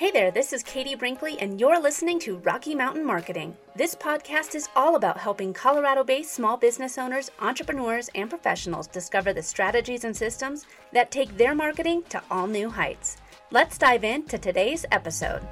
Hey there, this is Katie Brinkley, and you're listening to Rocky Mountain Marketing. This podcast is all about helping Colorado based small business owners, entrepreneurs, and professionals discover the strategies and systems that take their marketing to all new heights. Let's dive into today's episode.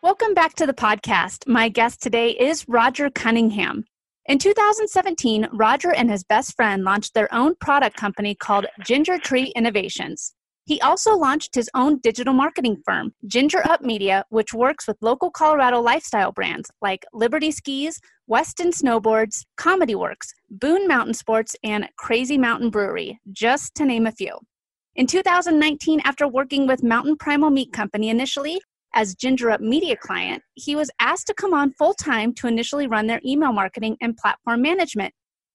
Welcome back to the podcast. My guest today is Roger Cunningham. In 2017, Roger and his best friend launched their own product company called Ginger Tree Innovations. He also launched his own digital marketing firm, Ginger Up Media, which works with local Colorado lifestyle brands like Liberty Skis, Weston Snowboards, Comedy Works, Boone Mountain Sports, and Crazy Mountain Brewery, just to name a few. In 2019, after working with Mountain Primal Meat Company initially as Ginger Up Media client, he was asked to come on full time to initially run their email marketing and platform management.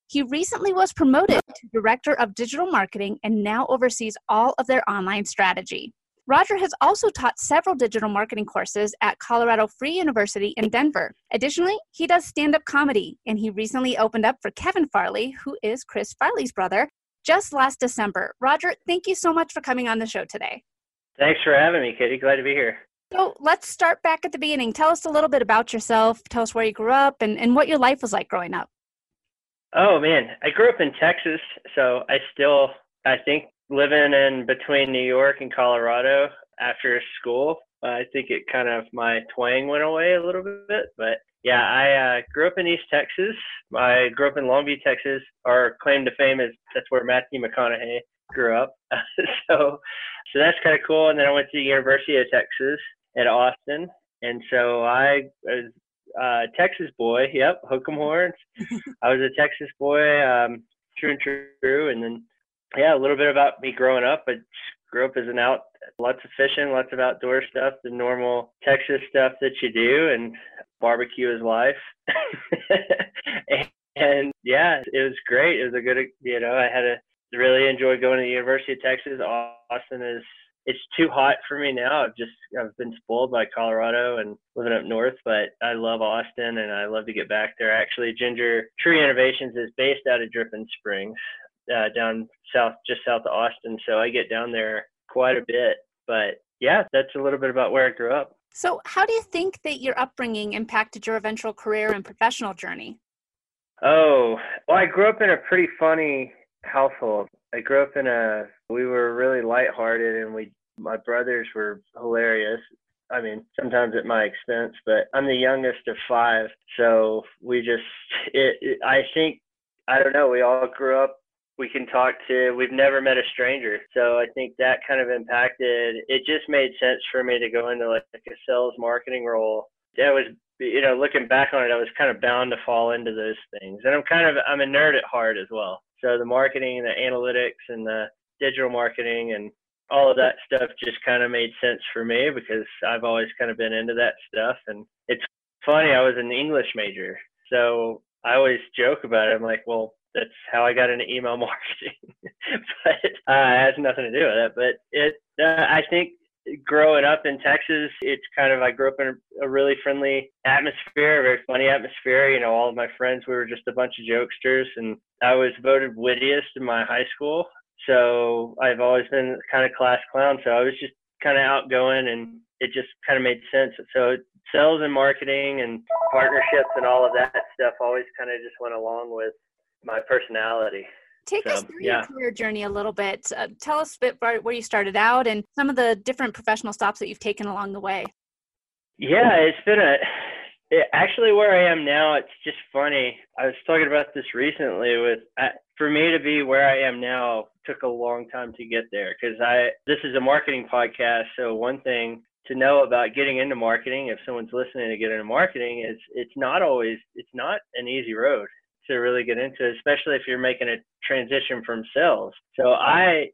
He recently was promoted to Director of Digital Marketing and now oversees all of their online strategy. Roger has also taught several digital marketing courses at Colorado Free University in Denver. Additionally, he does stand up comedy, and he recently opened up for Kevin Farley, who is Chris Farley's brother, just last December. Roger, thank you so much for coming on the show today. Thanks for having me, Katie. Glad to be here. So let's start back at the beginning. Tell us a little bit about yourself. Tell us where you grew up and, and what your life was like growing up. Oh man, I grew up in Texas, so I still I think living in between New York and Colorado after school, I think it kind of my twang went away a little bit, but yeah, I uh, grew up in East Texas. I grew up in Longview, Texas. Our claim to fame is that's where Matthew McConaughey grew up. so, so that's kind of cool. And then I went to the University of Texas at Austin, and so I was uh, Texas boy. Yep, hook 'em horns. I was a Texas boy, um, true and true. And then, yeah, a little bit about me growing up. I grew up as an out, lots of fishing, lots of outdoor stuff, the normal Texas stuff that you do, and barbecue is life. and, and yeah, it was great. It was a good, you know, I had a really enjoyed going to the University of Texas. Austin is it's too hot for me now. I've just I've been spoiled by Colorado and living up north, but I love Austin and I love to get back there. Actually, Ginger Tree Innovations is based out of Dripping Springs, uh, down south, just south of Austin. So I get down there quite a bit. But yeah, that's a little bit about where I grew up. So, how do you think that your upbringing impacted your eventual career and professional journey? Oh, well, I grew up in a pretty funny household. I grew up in a we were really lighthearted and we my brothers were hilarious. I mean, sometimes at my expense, but I'm the youngest of five, so we just it, it I think I don't know, we all grew up we can talk to we've never met a stranger. So i think that kind of impacted it just made sense for me to go into like a sales marketing role. That was you know looking back on it i was kind of bound to fall into those things. And i'm kind of i'm a nerd at heart as well. So the marketing, the analytics, and the digital marketing, and all of that stuff just kind of made sense for me because I've always kind of been into that stuff. And it's funny, I was an English major, so I always joke about it. I'm like, well, that's how I got into email marketing, but uh, it has nothing to do with it. But it, uh, I think growing up in Texas, it's kind of I grew up in a, a really friendly atmosphere, a very funny atmosphere. You know, all of my friends we were just a bunch of jokesters, and I was voted wittiest in my high school. So I've always been kind of class clown. So I was just kind of outgoing, and it just kind of made sense. So sales and marketing and partnerships and all of that stuff always kind of just went along with my personality. Take so, us through yeah. your career journey a little bit. Uh, tell us a bit where you started out and some of the different professional stops that you've taken along the way. Yeah, it's been a actually where I am now. It's just funny. I was talking about this recently. With uh, for me to be where I am now took a long time to get there because I this is a marketing podcast. So one thing to know about getting into marketing, if someone's listening to get into marketing, is it's not always it's not an easy road to really get into, especially if you're making a transition from sales. So I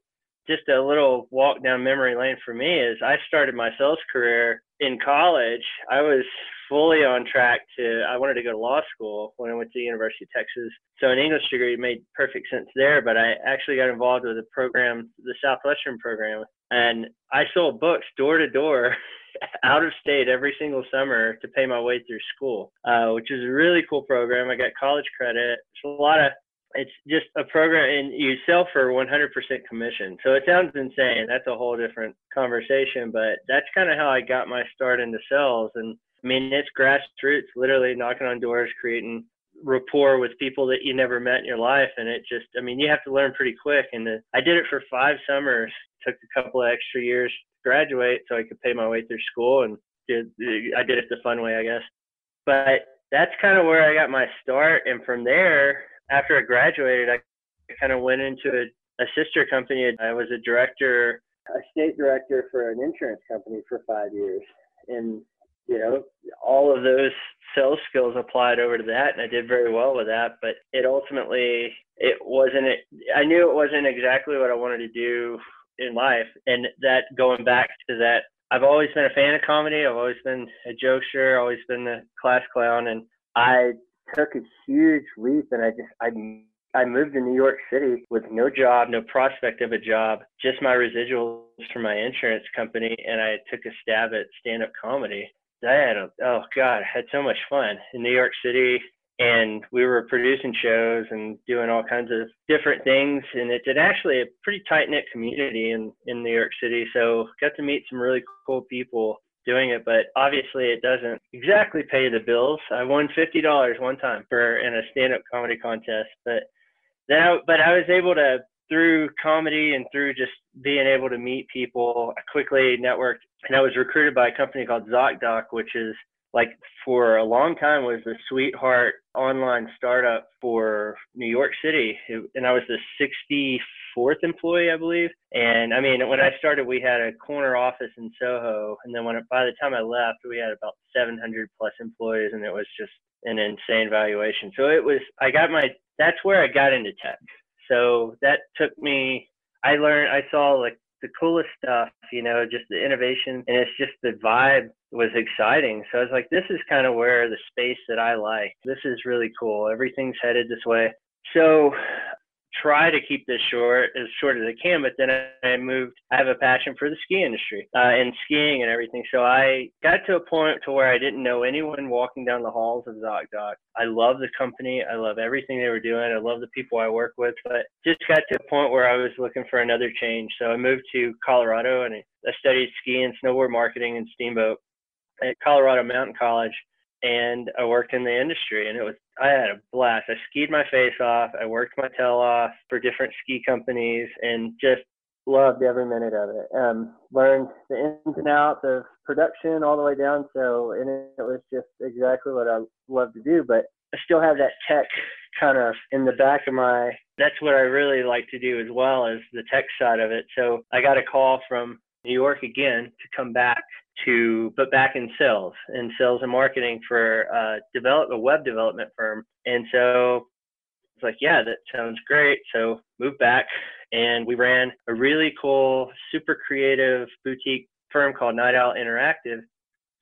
just a little walk down memory lane for me is I started my sales career in college. I was fully on track to I wanted to go to law school when I went to the University of Texas. So an English degree made perfect sense there, but I actually got involved with a program, the Southwestern program, and I sold books door to door out of state every single summer to pay my way through school, uh, which is a really cool program. I got college credit. There's a lot of it's just a program and you sell for 100% commission. So it sounds insane. That's a whole different conversation, but that's kind of how I got my start into sales. And I mean, it's grassroots, literally knocking on doors, creating rapport with people that you never met in your life. And it just, I mean, you have to learn pretty quick. And the, I did it for five summers, took a couple of extra years to graduate so I could pay my way through school and did, I did it the fun way, I guess. But that's kind of where I got my start. And from there, after I graduated, I kind of went into a, a sister company. I was a director, a state director for an insurance company for five years. And, you know, all of those sales skills applied over to that. And I did very well with that. But it ultimately, it wasn't, I knew it wasn't exactly what I wanted to do in life. And that going back to that, I've always been a fan of comedy. I've always been a jokester, always been the class clown. And I took a huge leap and I just I I moved to New York City with no job, no prospect of a job, just my residuals from my insurance company, and I took a stab at stand-up comedy. I had a, oh god, I had so much fun in New York City, and we were producing shows and doing all kinds of different things, and it's an actually a pretty tight knit community in in New York City. So got to meet some really cool people doing it, but obviously it doesn't exactly pay the bills. I won fifty dollars one time for in a stand-up comedy contest, but then I, but I was able to through comedy and through just being able to meet people, I quickly networked, and I was recruited by a company called ZocDoc, which is like for a long time was the sweetheart online startup for New York City. And I was the 64th employee, I believe. And I mean, when I started, we had a corner office in Soho. And then when by the time I left, we had about 700 plus employees and it was just an insane valuation. So it was, I got my, that's where I got into tech. So that took me, I learned, I saw like the coolest stuff, you know, just the innovation and it's just the vibe was exciting. So I was like, this is kind of where the space that I like. This is really cool. Everything's headed this way. So try to keep this short as short as I can, but then I moved. I have a passion for the ski industry uh, and skiing and everything. So I got to a point to where I didn't know anyone walking down the halls of ZocDoc. I love the company. I love everything they were doing. I love the people I work with, but just got to a point where I was looking for another change. So I moved to Colorado and I studied ski and snowboard marketing and steamboat at Colorado Mountain College and I worked in the industry and it was I had a blast. I skied my face off. I worked my tail off for different ski companies and just loved every minute of it. Um, learned the ins and outs of production all the way down. So and it, was just exactly what I love to do. But I still have that tech kind of in the back of my that's what I really like to do as well as the tech side of it. So I got a call from New York again to come back to but back in sales in sales and marketing for uh, develop a web development firm. And so it's like, yeah, that sounds great. So moved back and we ran a really cool, super creative boutique firm called Night Owl Interactive.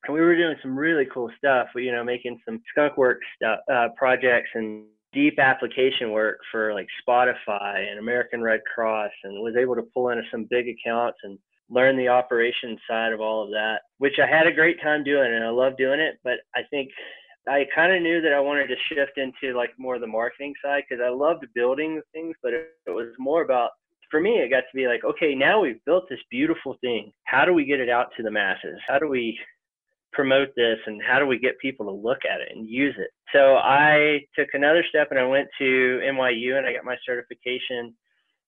And we were doing some really cool stuff, you know, making some skunkworks stuff, uh, projects and deep application work for like Spotify and American Red Cross and was able to pull into some big accounts and learn the operations side of all of that, which I had a great time doing and I love doing it. But I think I kind of knew that I wanted to shift into like more of the marketing side because I loved building things, but it, it was more about for me, it got to be like, okay, now we've built this beautiful thing. How do we get it out to the masses? How do we promote this and how do we get people to look at it and use it? So I took another step and I went to NYU and I got my certification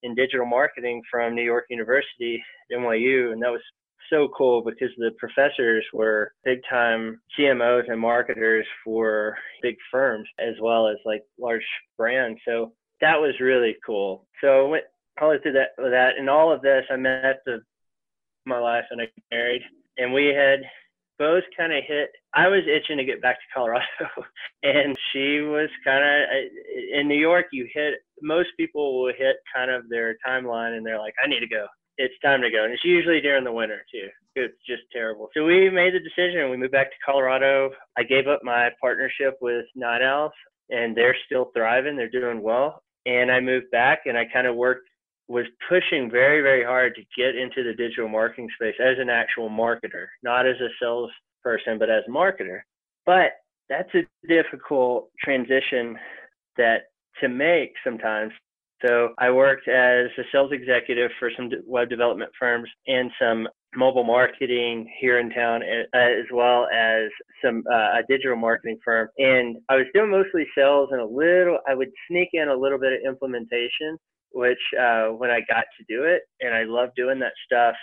in digital marketing from New York University, NYU, and that was so cool because the professors were big time CMOs and marketers for big firms as well as like large brands. So that was really cool. So I went probably through that with that and all of this I met the my life and I married and we had both kind of hit I was itching to get back to Colorado and she was kind of in New York you hit most people will hit kind of their timeline and they're like I need to go. It's time to go. And it's usually during the winter too. It's just terrible. So we made the decision we moved back to Colorado. I gave up my partnership with Night Owls and they're still thriving. They're doing well. And I moved back and I kind of worked was pushing very very hard to get into the digital marketing space as an actual marketer not as a sales person, but as a marketer. But that's a difficult transition that to make sometimes. So I worked as a sales executive for some web development firms and some mobile marketing here in town, as well as some uh, a digital marketing firm. And I was doing mostly sales and a little. I would sneak in a little bit of implementation, which uh, when I got to do it, and I love doing that stuff.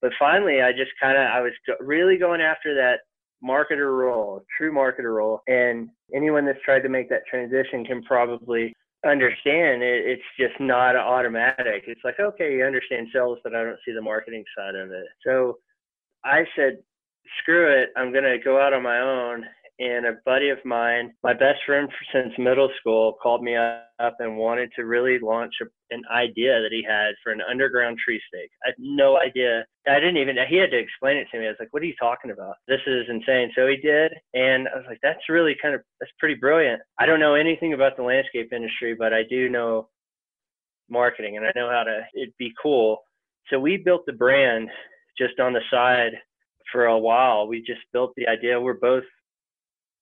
But finally, I just kind of I was really going after that marketer role, true marketer role. And anyone that's tried to make that transition can probably understand it, it's just not automatic. It's like, okay, you understand sales, but I don't see the marketing side of it. So I said, screw it. I'm going to go out on my own and a buddy of mine, my best friend since middle school, called me up and wanted to really launch a, an idea that he had for an underground tree stake. I had no idea. I didn't even, he had to explain it to me. I was like, what are you talking about? This is insane. So he did. And I was like, that's really kind of, that's pretty brilliant. I don't know anything about the landscape industry, but I do know marketing and I know how to, it'd be cool. So we built the brand just on the side for a while. We just built the idea. We're both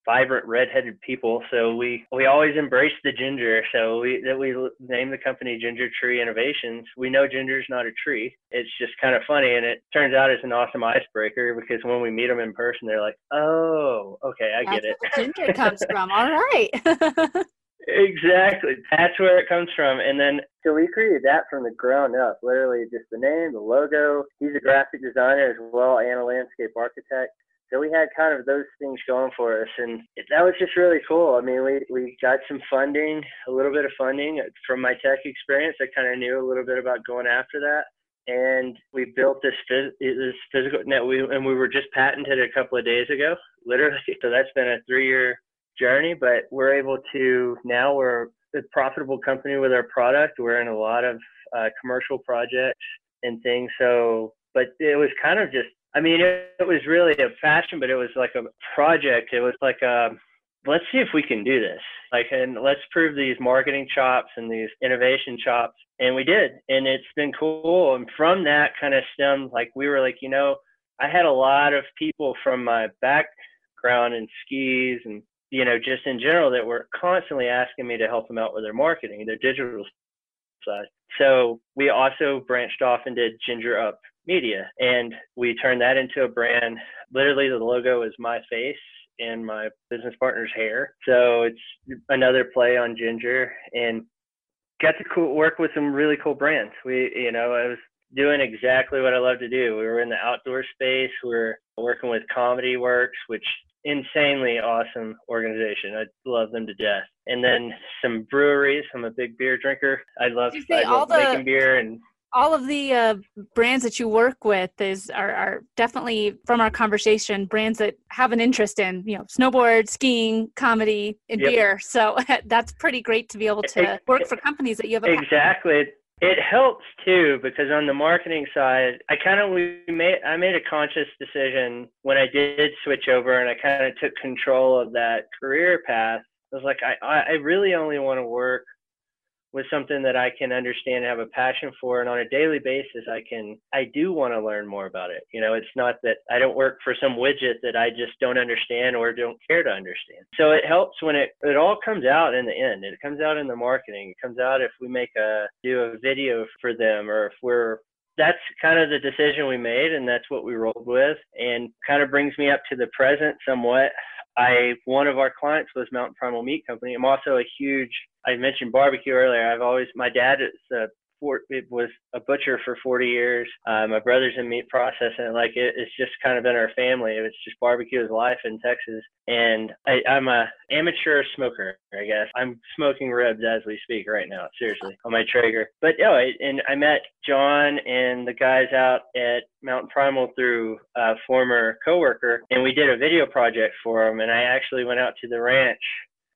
vibrant redheaded people. So we we always embrace the ginger. So we that we name the company Ginger Tree Innovations. We know ginger's not a tree. It's just kind of funny, and it turns out it's an awesome icebreaker because when we meet them in person, they're like, "Oh, okay, I That's get it." ginger comes from. All right. exactly. That's where it comes from. And then so we created that from the ground up. Literally just the name, the logo. He's a graphic designer as well and a landscape architect so we had kind of those things going for us and that was just really cool. I mean we we got some funding a little bit of funding from my tech experience. I kind of knew a little bit about going after that and we built this this physical net we and we were just patented a couple of days ago literally. So that's been a three year journey but we're able to now we're a profitable company with our product. We're in a lot of uh, commercial projects and things so but it was kind of just I mean, it, it was really a passion, but it was like a project. It was like a um, let's see if we can do this. Like, and let's prove these marketing chops and these innovation chops. And we did. And it's been cool. And from that kind of stemmed, like, we were like, you know, I had a lot of people from my background in skis and, you know, just in general that were constantly asking me to help them out with their marketing, their digital side. So we also branched off and did Ginger Up media. And we turned that into a brand. Literally, the logo is my face and my business partner's hair. So it's another play on ginger and got to cool, work with some really cool brands. We, you know, I was doing exactly what I love to do. We were in the outdoor space. We are working with Comedy Works, which insanely awesome organization. I love them to death. And then some breweries. I'm a big beer drinker. I love, I love the, making beer and all of the uh, brands that you work with is are, are, definitely from our conversation brands that have an interest in you know snowboard skiing comedy and yep. beer so that's pretty great to be able to it, work for companies that you have exactly. It helps too because on the marketing side i kind of we made i made a conscious decision when i did switch over and i kind of took control of that career path. I was like i i really only want to work with something that I can understand and have a passion for. And on a daily basis, I can, I do want to learn more about it. You know, it's not that I don't work for some widget that I just don't understand or don't care to understand. So it helps when it, it all comes out in the end. It comes out in the marketing. It comes out if we make a, do a video for them or if we're, that's kind of the decision we made and that's what we rolled with and kind of brings me up to the present somewhat. I one of our clients was Mountain Primal Meat Company. I'm also a huge. I mentioned barbecue earlier. I've always my dad is a for, it was a butcher for 40 years. Uh, my brother's in meat processing. Like it, it's just kind of in our family. It's just barbecue is life in Texas. And I, I'm a amateur smoker, I guess. I'm smoking ribs as we speak right now, seriously, on my Traeger. But yeah, and I met John and the guys out at Mountain Primal through a former coworker, and we did a video project for them. And I actually went out to the ranch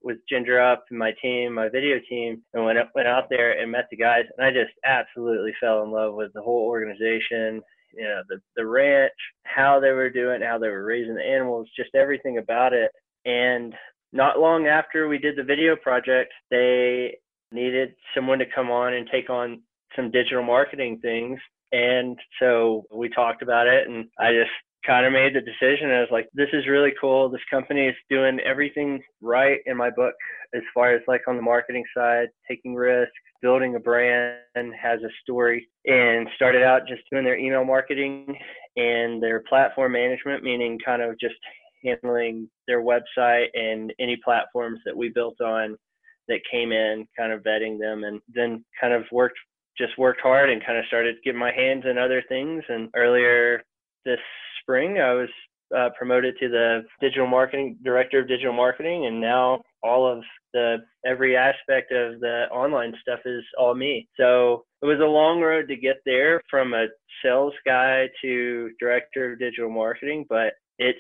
with Ginger Up and my team, my video team, and went up, went out there and met the guys, and I just absolutely fell in love with the whole organization. You know, the the ranch, how they were doing, how they were raising the animals, just everything about it. And not long after we did the video project, they needed someone to come on and take on some digital marketing things. And so we talked about it, and I just kind of made the decision. I was like, this is really cool. This company is doing everything right in my book as far as like on the marketing side, taking risks, building a brand, has a story, and started out just doing their email marketing and their platform management, meaning kind of just handling their website and any platforms that we built on that came in, kind of vetting them, and then kind of worked just worked hard and kind of started getting my hands in other things. And earlier this spring, I was uh, promoted to the digital marketing director of digital marketing, and now all of the every aspect of the online stuff is all me. So it was a long road to get there from a sales guy to director of digital marketing, but it's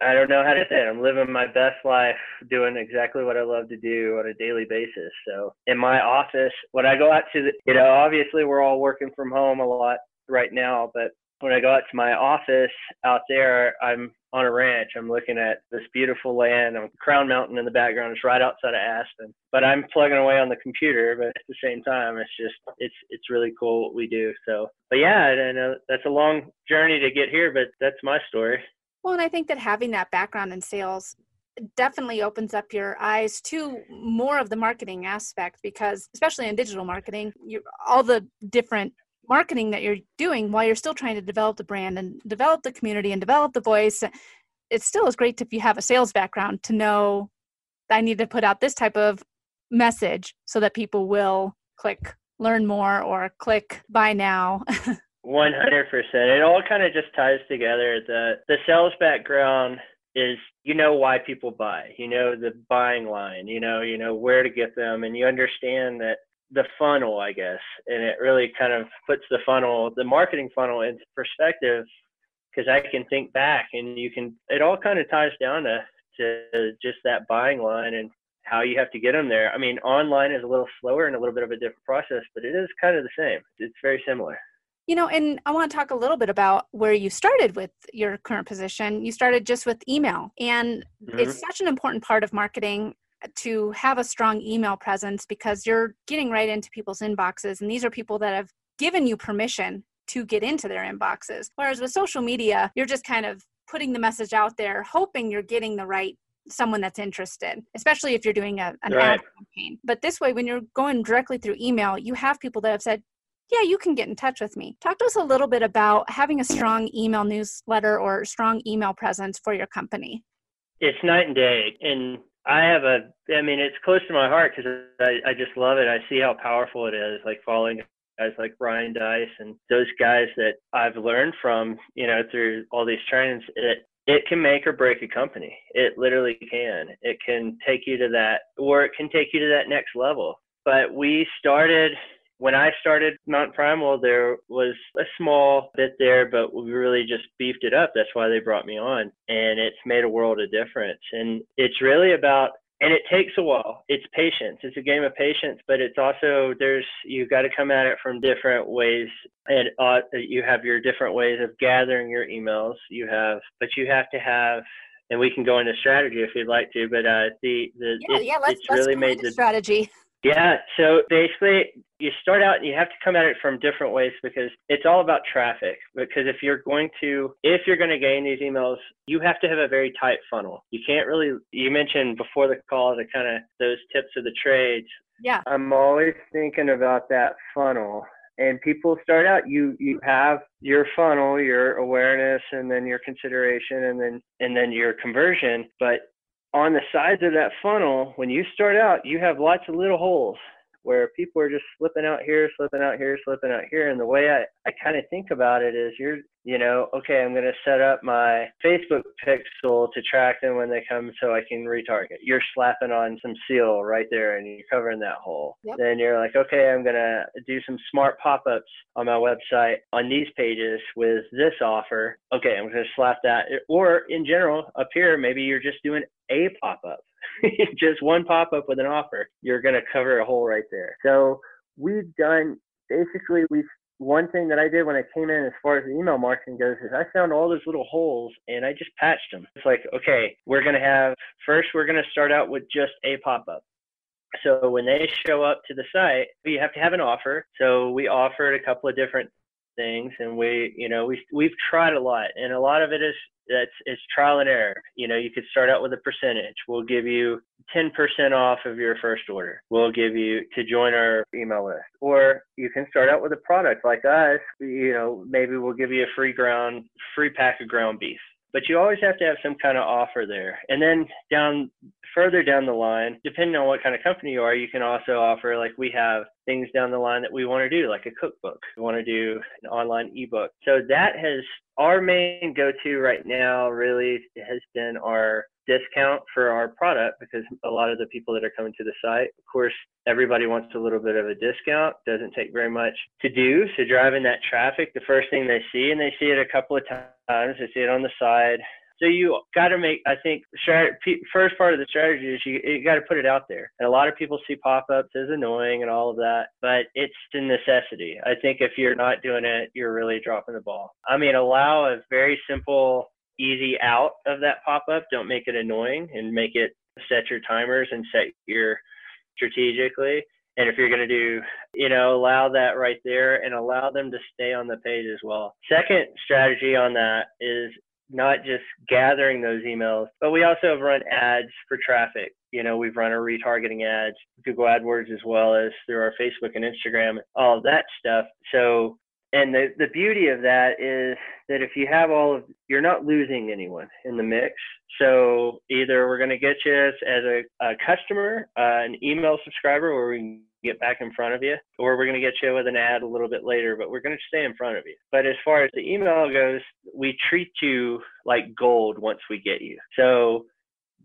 I don't know how to say it. I'm living my best life doing exactly what I love to do on a daily basis. So in my office, when I go out to the, you know, obviously we're all working from home a lot right now, but when I go out to my office out there, I'm on a ranch. I'm looking at this beautiful land. I'm Crown Mountain in the background. It's right outside of Aspen. But I'm plugging away on the computer. But at the same time, it's just it's it's really cool what we do. So, but yeah, I know that's a long journey to get here, but that's my story. Well, and I think that having that background in sales definitely opens up your eyes to more of the marketing aspect because especially in digital marketing you all the different marketing that you're doing while you're still trying to develop the brand and develop the community and develop the voice it still is great if you have a sales background to know i need to put out this type of message so that people will click learn more or click buy now. 100% it all kind of just ties together. The the sales background is you know why people buy you know the buying line you know you know where to get them and you understand that the funnel, I guess, and it really kind of puts the funnel, the marketing funnel, into perspective because I can think back and you can. It all kind of ties down to to just that buying line and how you have to get them there. I mean, online is a little slower and a little bit of a different process, but it is kind of the same. It's very similar. You know, and I want to talk a little bit about where you started with your current position. You started just with email, and mm-hmm. it's such an important part of marketing to have a strong email presence because you're getting right into people's inboxes and these are people that have given you permission to get into their inboxes whereas with social media you're just kind of putting the message out there hoping you're getting the right someone that's interested especially if you're doing a, an right. ad campaign but this way when you're going directly through email you have people that have said yeah, you can get in touch with me. Talk to us a little bit about having a strong email newsletter or strong email presence for your company. It's night and day. And I have a, I mean, it's close to my heart because I, I just love it. I see how powerful it is, like following guys like Ryan Deiss and those guys that I've learned from, you know, through all these trainings. It it can make or break a company. It literally can. It can take you to that, or it can take you to that next level. But we started when I started Mount Primal, there was a small bit there, but we really just beefed it up. That's why they brought me on. And it's made a world of difference. And it's really about, and it takes a while. It's patience. It's a game of patience, but it's also, there's, you've got to come at it from different ways. And uh, you have your different ways of gathering your emails. You have, but you have to have, and we can go into strategy if you'd like to, but uh, the, the, yeah, it, yeah, let's, it's let's really made the strategy. Yeah, so basically, you start out and you have to come at it from different ways because it's all about traffic. Because if you're going to, if you're going to gain these emails, you have to have a very tight funnel. You can't really, you mentioned before the call the kind of those tips of the trades. Yeah. I'm always thinking about that funnel. And people start out, you you have your funnel, your awareness, and then your consideration, and then and then your conversion. But on the sides of that funnel, when you start out, you have lots of little holes where people are just slipping out here, slipping out here, slipping out here. And the way I, I kind of think about it is you're, you know, okay, I'm going to set up my Facebook pixel to track them when they come so I can retarget. You're slapping on some seal right there and you're covering that hole. Yep. Then you're like, okay, I'm going to do some smart pop ups on my website on these pages with this offer. Okay, I'm going to slap that. Or in general, up here, maybe you're just doing a pop up just one pop up with an offer, you're going to cover a hole right there. So we've done basically we've one thing that I did when I came in as far as the email marketing goes is I found all those little holes and I just patched them. It's like, okay, we're going to have first we're going to start out with just a pop up. So when they show up to the site, you have to have an offer. So we offered a couple of different things and we you know we we've tried a lot and a lot of it is that's it's trial and error. You know you could start out with a percentage. We'll give you 10% off of your first order. We'll give you to join our email list. Or you can start out with a product like us. You know maybe we'll give you a free ground free pack of ground beef but you always have to have some kind of offer there. And then down further down the line, depending on what kind of company you are, you can also offer like we have things down the line that we want to do, like a cookbook. We want to do an online ebook. So that has our main go-to right now really has been our discount for our product because a lot of the people that are coming to the site, of course, everybody wants a little bit of a discount. Doesn't take very much to do. So driving that traffic, the first thing they see, and they see it a couple of times, Uh, they see it on the side. So you got to make, I think, first part of the strategy is you, you got to put it out there. And a lot of people see pop-ups as annoying and all of that, but it's a necessity. I think if you're not doing it, you're really dropping the ball. I mean, allow a very simple easy out of that pop up. Don't make it annoying and make it set your timers and set your strategically. And if you're going to do, you know, allow that right there and allow them to stay on the page as well. Second strategy on that is not just gathering those emails, but we also have run ads for traffic. You know, we've run our retargeting ads, Google AdWords, as well as through our Facebook and Instagram, all that stuff. So and the, the beauty of that is that if you have all of you're not losing anyone in the mix so either we're going to get you as, a, a, customer uh, an email subscriber where we get back in front of you or we're going to get you with an ad a little bit later but we're going to stay in front of you but as far as the email goes we treat you like gold once we get you so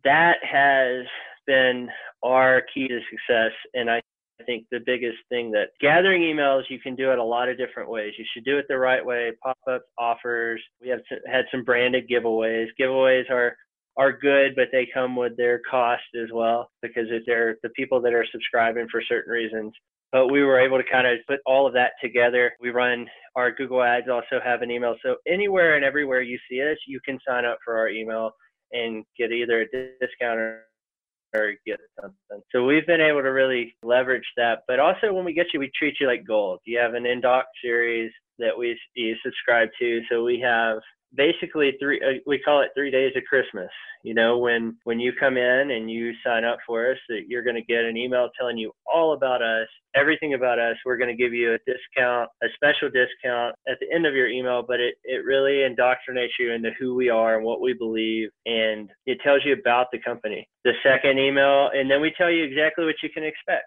that has been our key to success and i think the biggest thing that gathering emails, you can do it a lot of different ways. You should do it the right way. Pop ups, offers. We have had some branded giveaways. Giveaways are are good, but they come with their cost as well because if they're the people that are subscribing for certain reasons. But we were able to kind of put all of that together. We run our Google Ads also have an email. So anywhere and everywhere you see us, you can sign up for our email and get either a discount or or get something. So we've been able to really leverage that. But also when we get you, we treat you like gold. You have an in-doc series that we you subscribe to. So we have basically three uh, we call it three days of christmas. You know when when you come in and you sign up for us that you're going to get an email telling you all about us everything about us. We're going to give you a discount a special discount at the end of your email but it, it really indoctrinates you into who we are and what we believe and it tells you about the company. The second email and then we tell you exactly what you can expect.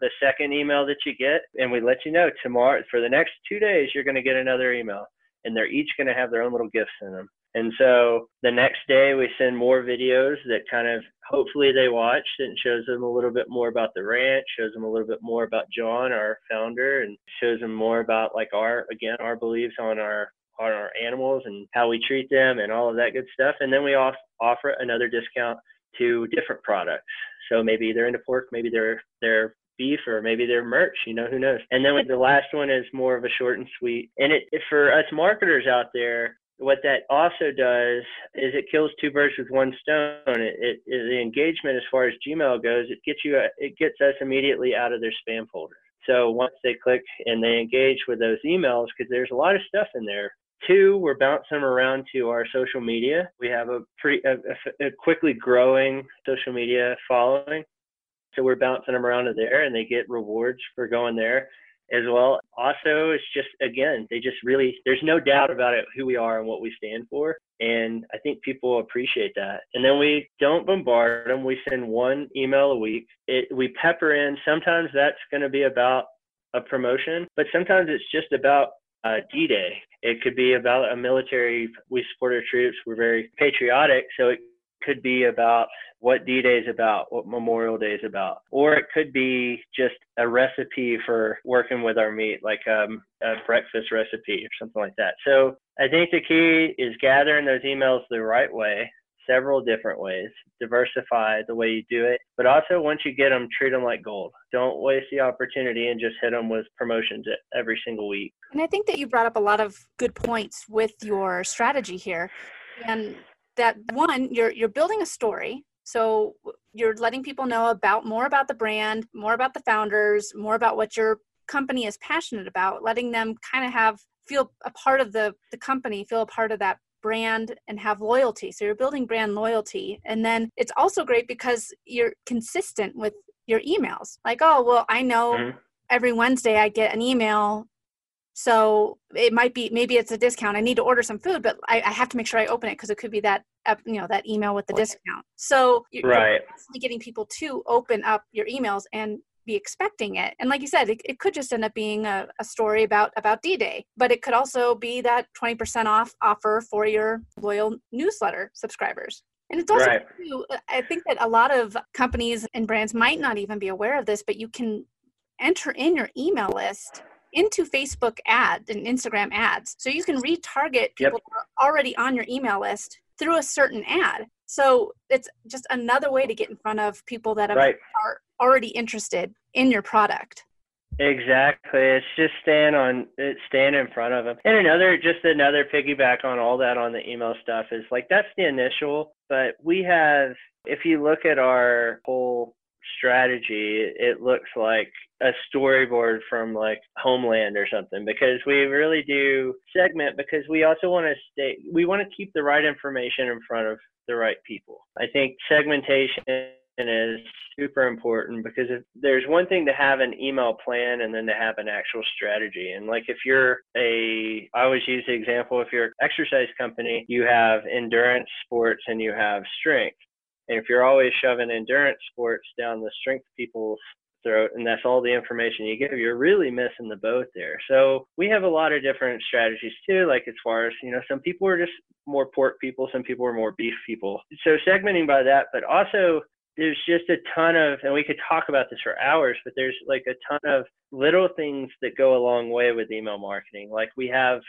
The second email that you get and we let you know tomorrow for the next two days you're going to get another email and they're each going to have their own little gifts in them. And so the next day we send more videos that kind of hopefully they watch and shows them a little bit more about the ranch, shows them a little bit more about John, our founder, and shows them more about like our again our beliefs on our on our animals and how we treat them and all of that good stuff. And then we off, offer another discount to different products. So maybe they're into pork, maybe they're they're beef or maybe their merch, you know, who knows. And then the last one is more of a short and sweet. And it for us marketers out there, what that also does is it kills two birds with one stone. It, it, the engagement as far as Gmail goes, it gets you it gets us immediately out of their spam folder. So once they click and they engage with those emails, because there's a lot of stuff in there. Two, we're bouncing around to our social media. We have a pretty a, a quickly growing social media following. So we're bouncing them around to there and they get rewards for going there as well. Also, it's just, again, they just really, there's no doubt about it who we are and what we stand for. And I think people appreciate that. And then we don't bombard them. We send one email a week. It, we pepper in. Sometimes that's going to be about a promotion, but sometimes it's just about uh, D-Day. It could be about a military. We support our troops. We're very patriotic, so it could be about what D Day is about, what Memorial Day is about, or it could be just a recipe for working with our meat, like um, a breakfast recipe or something like that. So I think the key is gathering those emails the right way, several different ways, diversify the way you do it, but also once you get them, treat them like gold. Don't waste the opportunity and just hit them with promotions every single week. And I think that you brought up a lot of good points with your strategy here. And that one you're you're building a story so you're letting people know about more about the brand more about the founders more about what you're company is passionate about, letting them kind of have feel a part of the the company, feel a part of that brand and have loyalty. So you're building brand loyalty. And then it's also great because you're consistent with your emails. Like, oh, well, I know mm-hmm. every Wednesday I get an email so it might be maybe it's a discount. I need to order some food, but I, I have to make sure I open it because it could be that you know that email with the discount. So you're, right. you're getting people to open up your emails and be expecting it. And like you said, it, it could just end up being a, a story about about D-Day, but it could also be that 20% off offer for your loyal newsletter subscribers. And it's also, right. too, uh, I think that a lot of companies and brands might not even be aware of this, but you can enter in your email list into Facebook ads and Instagram ads. So you can retarget people yep. Who are already on your email list through a certain ad. So it's just another way to get in front of people that right. are already interested in your product. Exactly. It's just staying on it, staying in front of them. And another, just another piggyback on all that on the email stuff is like that's the initial, but we have, if you look at our whole strategy, it looks like a storyboard from like Homeland or something because we really do segment because we also want to stay, we want to keep the right information in front of the right people. I think segmentation is super important because if there's one thing to have an email plan and then to have an actual strategy. And like if you're a, I always use the example, if you're an exercise company, you have endurance sports and you have strength. And if you're always shoving endurance sports down the strength people's throat and that's all the information you give, you're really missing the boat there. So we have a lot of different strategies too, like as far as, you know, some people are just more pork people, some people are more beef people. So segmenting by that, but also there's just a ton of, and we could talk about this for hours, but there's like a ton of little things that go a long way with email marketing. Like we have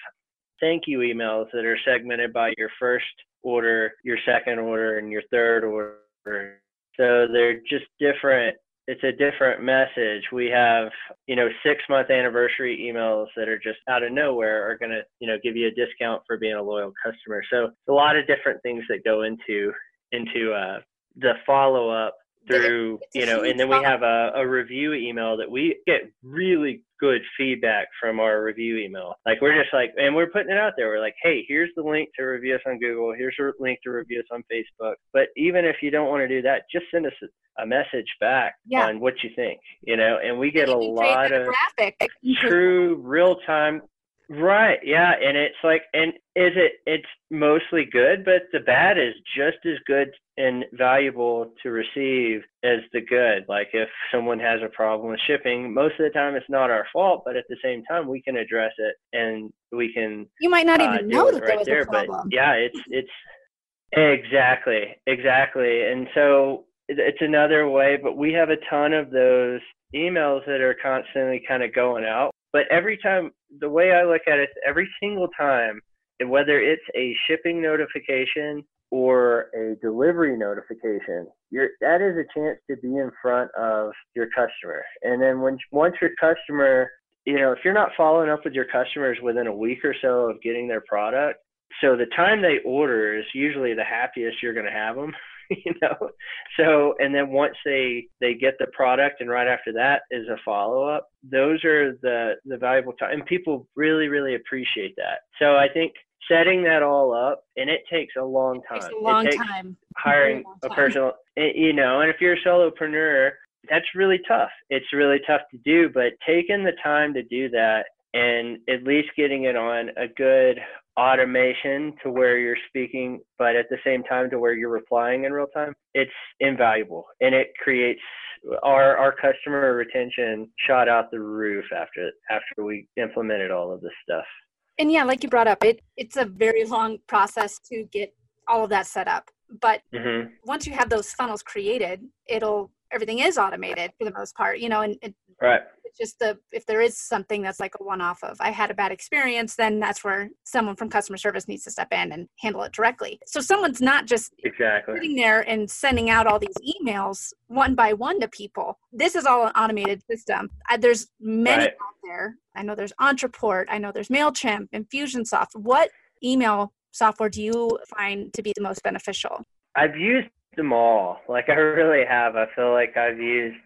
thank you emails that are segmented by your first order, your second order, and your third order. So they're just different. It's a different message. We have, you know, six month anniversary emails that are just out of nowhere are going to, you know, give you a discount for being a loyal customer. So a lot of different things that go into, into, uh, the follow up through you know and then we have a, a review email that we get really good feedback from our review email. Like we're just like and we're putting it out there. We're like hey here's the link to review us on google. Here's the link to review us on facebook. But even if you don't want to do that just send us a, a message back yeah. on what you think you know? And we get a lot of graphic. true real time Right. Yeah. And it's like, and is it, it's mostly good, but the bad is just as good and valuable to receive as the good. Like if someone has a problem with shipping, most of the time it's not our fault, but at the same time we can address it and we can. You might not even uh, know that right there was there, a problem. But yeah, it's, it's exactly, exactly. And so it's another way, but we have a ton of those emails that are constantly kind of going out but every time, the way I look at it, every single time, whether it's a shipping notification or a delivery notification, that is a chance to be in front of your customer. And then when once your customer, you know, if you're not following up with your customers within a week or so of getting their product, so the time they order is usually the happiest you're going to have them. you know? So and then once they they get the product and right after that is a follow up those are the the valuable time and people really really appreciate that. So i think setting that all up and it takes a long time. It takes a long takes time. hiring a, a personal you know and if you're a solopreneur that's really tough. It's really tough to do but taking the time to do that and at least getting it on a good automation to where you're speaking, but at the same time to where you're replying in real time, it's invaluable and it creates our our customer retention shot out the roof after after we implemented all of this stuff. And yeah, like you brought up, it it's a very long process to get all of that set up. But mm-hmm. once you have those funnels created, it'll everything is automated for the most part, you know, and it, right just the if there is something that's like a one off of I had a bad experience, then that's where someone from customer service needs to step in and handle it directly. So someone's not just exactly sitting there and sending out all these emails one by one to people. This is all an automated system. I, there's many right. out there. I know there's Ontraport. I know there's Mailchimp, Infusionsoft. What email software do you find to be the most beneficial? I've used them all. Like I really have. I feel like I've used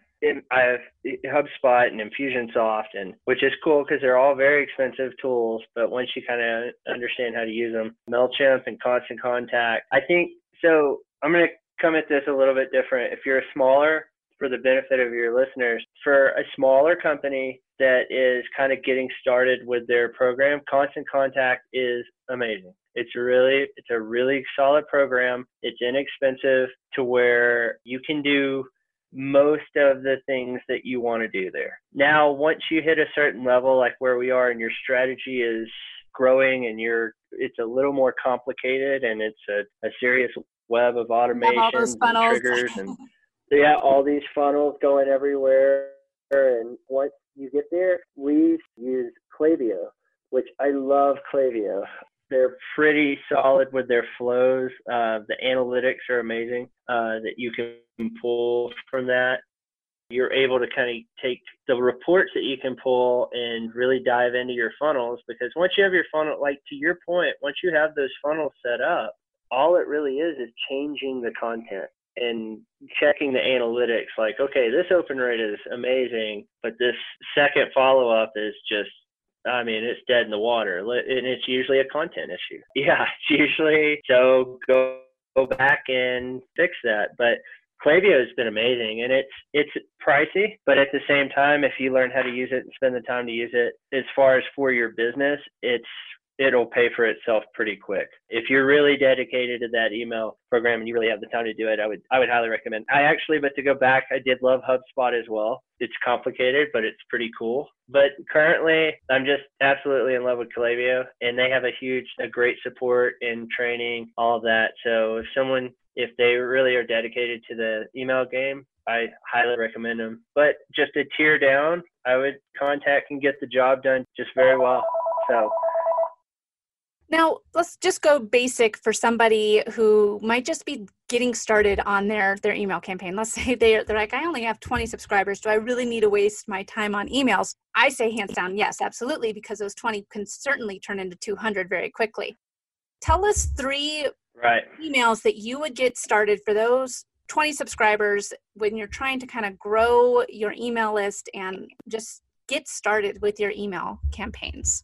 I have HubSpot and Infusionsoft, and which is cool because they're all very expensive tools. But once you kind of understand how to use them, Mailchimp and Constant Contact, I think so. I'm to come at this a little bit different. If you're a smaller, for the benefit of your listeners, for a smaller company that is kind of getting started with their program, Constant Contact is amazing. It's really it's a really solid program. It's inexpensive to where you can do most of the things that you want to do there. Now, once you hit a certain level like where we are and your strategy is growing and you're it's a little more complicated and it's a, a serious web of automation and triggers and yeah, all these funnels going everywhere. And once you get there, we use Klaviyo, which I love Klaviyo. They're pretty solid with their flows. Uh, the analytics are amazing uh, that you can pull from that. You're able to kind of take the reports that you can pull and really dive into your funnels because once you have your funnel, like to your point, once you have those funnels set up, all it really is is changing the content and checking the analytics like okay this open rate is amazing but this second follow up is just I mean, it's dead in the water, and it's usually a content issue. Yeah, it's usually so go go back and fix that. But Klaviyo has been amazing, and it's it's pricey, but at the same time, if you learn how to use it and spend the time to use it, as far as for your business, it's it'll pay for itself pretty quick. If you're really dedicated to that email program and you really have the time to do it, I would I would highly recommend. I actually, but to go back, I did love HubSpot as well. It's complicated, but it's pretty cool. But currently, I'm just absolutely in love with Klaviyo, and they have a huge, a great support and training, all of that. So if someone if they really are dedicated to the email game, I highly recommend them. But just a tier down, I would contact and get the job done just very well. So now, let's just go basic for somebody who might just be getting started on their their email campaign. Let's say they're, they're like, I only have 20 subscribers. Do I really need to waste my time on emails? I say hands down, yes, absolutely, because those 20 can certainly turn into 200 very quickly. Tell us three right. emails that you would get started for those 20 subscribers when you're trying to kind of grow your email list and just get started with your email campaigns.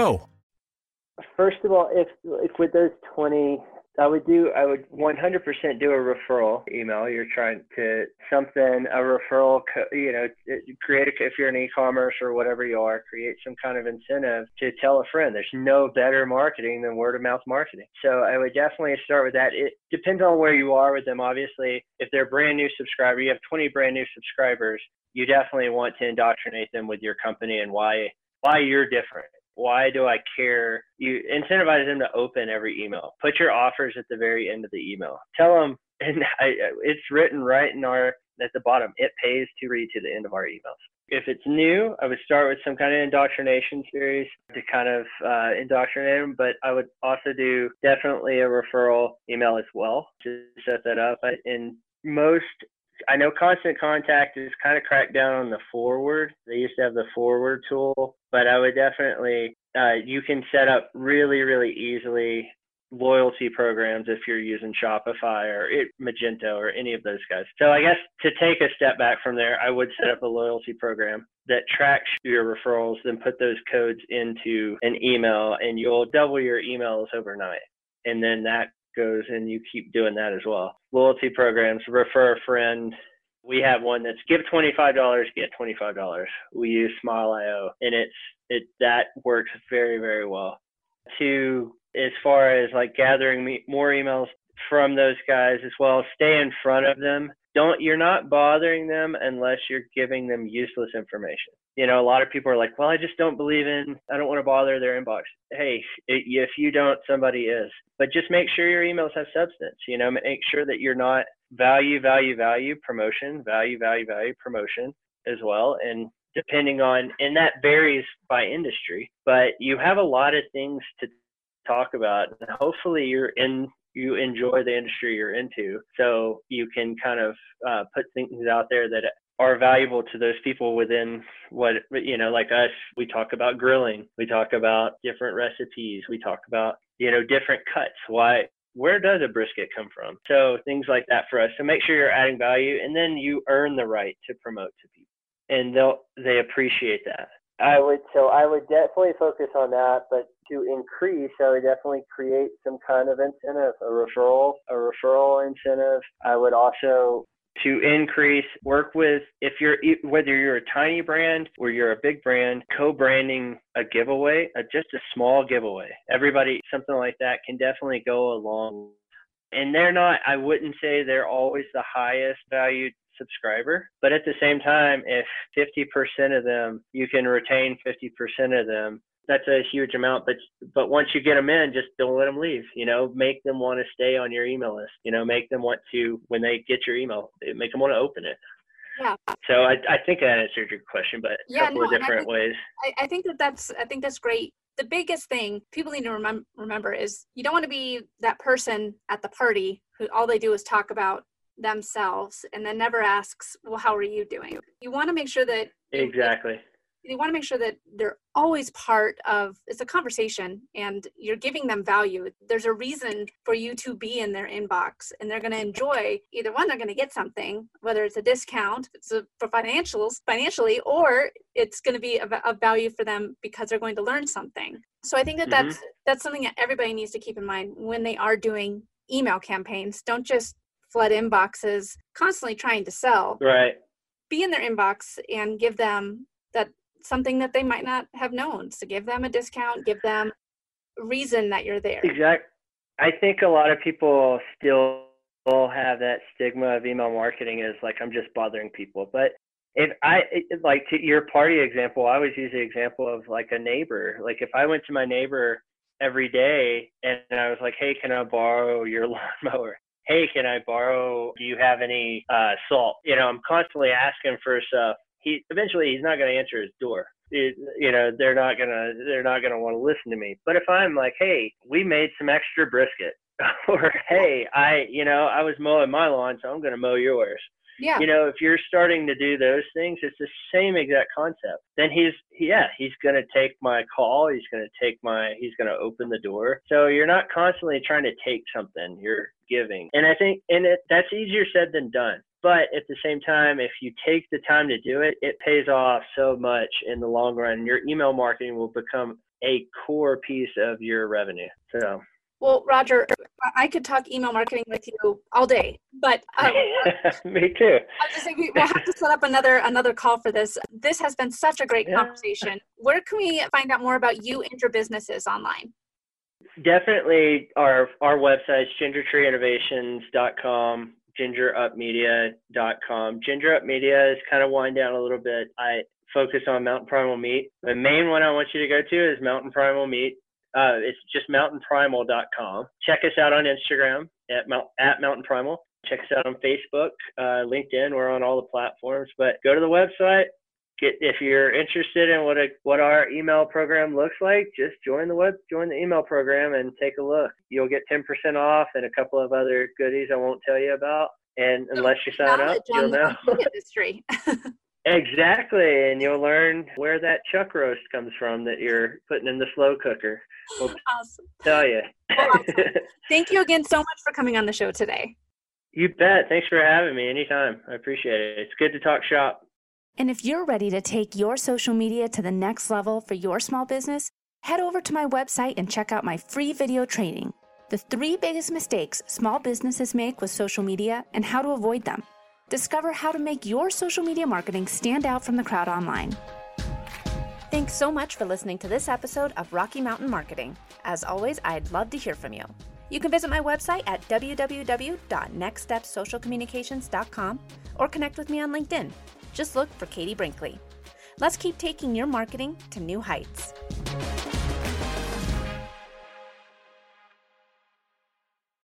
go? First of all, if if with those 20 I would do I would 100% do a referral email. You're trying to something a referral, you know, create a, if you're an e-commerce or whatever you are, create some kind of incentive to tell a friend. There's no better marketing than word of mouth marketing. So I would definitely start with that. It depends on where you are with them. Obviously, if they're a brand new subscriber, you have 20 brand new subscribers, you definitely want to indoctrinate them with your company and why why you're different why do I care? You incentivize them to open every email. Put your offers at the very end of the email. Tell them, and I, it's written right in our at the bottom. It pays to read to the end of our emails. If it's new, I would start with some kind of indoctrination series to kind of uh, indoctrinate them. But I would also do definitely a referral email as well to set that up. And most I know Constant Contact is kind of cracked down on the forward. They used to have the forward tool, but I would definitely, uh, you can set up really, really easily loyalty programs if you're using Shopify or it, Magento or any of those guys. So I guess to take a step back from there, I would set up a loyalty program that tracks your referrals, then put those codes into an email and you'll double your emails overnight. And then that goes and you keep doing that as well. Loyalty programs, refer a friend. We have one that's give $25, get $25. We use Smile.io and it's, it, that works very, very well. To, as far as like gathering more emails from those guys as well, stay in front of them don't you're not bothering them unless you're giving them useless information. You know a lot of people are like well i just don't believe in i don't want to bother their inbox. Hey if you don't somebody is. But just make sure your emails have substance you know make sure that you're not value value value promotion value value value promotion as well. And depending on and that varies by industry but you have a lot of things to talk about. And hopefully you're in you enjoy the industry you're into. So you can kind of uh, put things out there that are valuable to those people within what you know like us we talk about grilling we talk about different recipes we talk about you know different cuts. Why where does a brisket come from? So things like that for us. So make sure you're adding value and then you earn the right to promote to people. And they'll they appreciate that. I would so I would definitely focus on that, but to increase, I would definitely create some kind of incentive, a referral, a referral incentive. I would also to increase work with if you're whether you're a tiny brand or you're a big brand co-branding a giveaway a, just a small giveaway everybody something like that can definitely go along and they're not i wouldn't say they're always the highest valued subscriber. But at the same time, if 50% of them, you can retain 50% of them, that's a huge amount. But but once you get them in, just don't let them leave. You know, make them want to stay on your email list. You know, make them want to when they get your email, make them want to open it. Yeah. So I, I think that answered your question, but a yeah, couple no, of different I think, ways. I, I think that that's I think that's great the biggest thing people need to remem- remember is you don't want to be that person at the party who all they do is talk about themselves and then never asks, well, how are you doing? You want to make sure that exactly. You, want to make sure that they're always part of it's a conversation and you're giving them value. There's a reason for you to be in their inbox and they're going to enjoy either one, they're going to get something, whether it's a discount, it's a, for financials, financially, or it's going to be of, of value for them because they're going to learn something. So I think that mm-hmm. that's that's something that everybody needs to keep in mind when they are doing email campaigns. Don't just flood inboxes constantly trying to sell right be in their inbox and give them that something that they might not have known so give them a discount give them reason that you're there exactly i think a lot of people still have that stigma of email marketing is like i'm just bothering people but if i like to your party example i always use the example of like a neighbor like if i went to my neighbor every day and i was like hey can i borrow your lawnmower hey, can I borrow? Do you have any uh, salt? You know, I'm constantly asking for stuff. He eventually he's not going to answer his door. It, you know, they're not gonna they're not gonna want to listen to me. But if I'm like, hey, we made some extra brisket, or hey, I you know I was mowing my lawn, so I'm gonna mow yours. Yeah. You know, if you're starting to do those things, it's the same exact concept. Then he's, yeah, he's going to take my call. He's going to take my, he's going to open the door. So you're not constantly trying to take something. You're giving. And I think, and it, that's easier said than done. But at the same time, if you take the time to do it, it pays off so much in the long run. Your email marketing will become a core piece of your revenue. So well, Roger, I could talk email marketing with you all day, but um, me too. I just saying we'll have to set up another another call for this. This has been such a great yeah. conversation. Where can we find out more about you and your businesses online? Definitely our our website gingertreeinnovations.com, gingerupmedia.com. Ginger Up Media is kind of wind down a little bit. I focus on Mountain Primal Meat. The main one I want you to go to is Mountain Primal Meat uh, it's just mountainprimal.com. Check us out on Instagram at, at Mountain Primal. Check us out on Facebook, uh, LinkedIn. We're on all the platforms. But go to the website. Get if you're interested in what a what our email program looks like, just join the web join the email program and take a look. You'll get 10% off and a couple of other goodies I won't tell you about. And unless you sign up, you'll know. Industry. Exactly, and you'll learn where that chuck roast comes from that you're putting in the slow cooker. We'll awesome. tell you. Awesome. Thank you again so much for coming on the show today. You bet. Thanks for having me anytime. I appreciate it. It's good to talk shop. And if you're ready to take your social media to the next level for your small business, head over to my website and check out my free video training The Three Biggest Mistakes Small Businesses Make with Social Media and How to Avoid Them. Discover how to make your social media marketing stand out from the crowd online. Thanks so much for listening to this episode of Rocky Mountain Marketing. As always, I'd love to hear from you. You can visit my website at www.nextstepsocialcommunications.com or connect with me on LinkedIn. Just look for Katie Brinkley. Let's keep taking your marketing to new heights.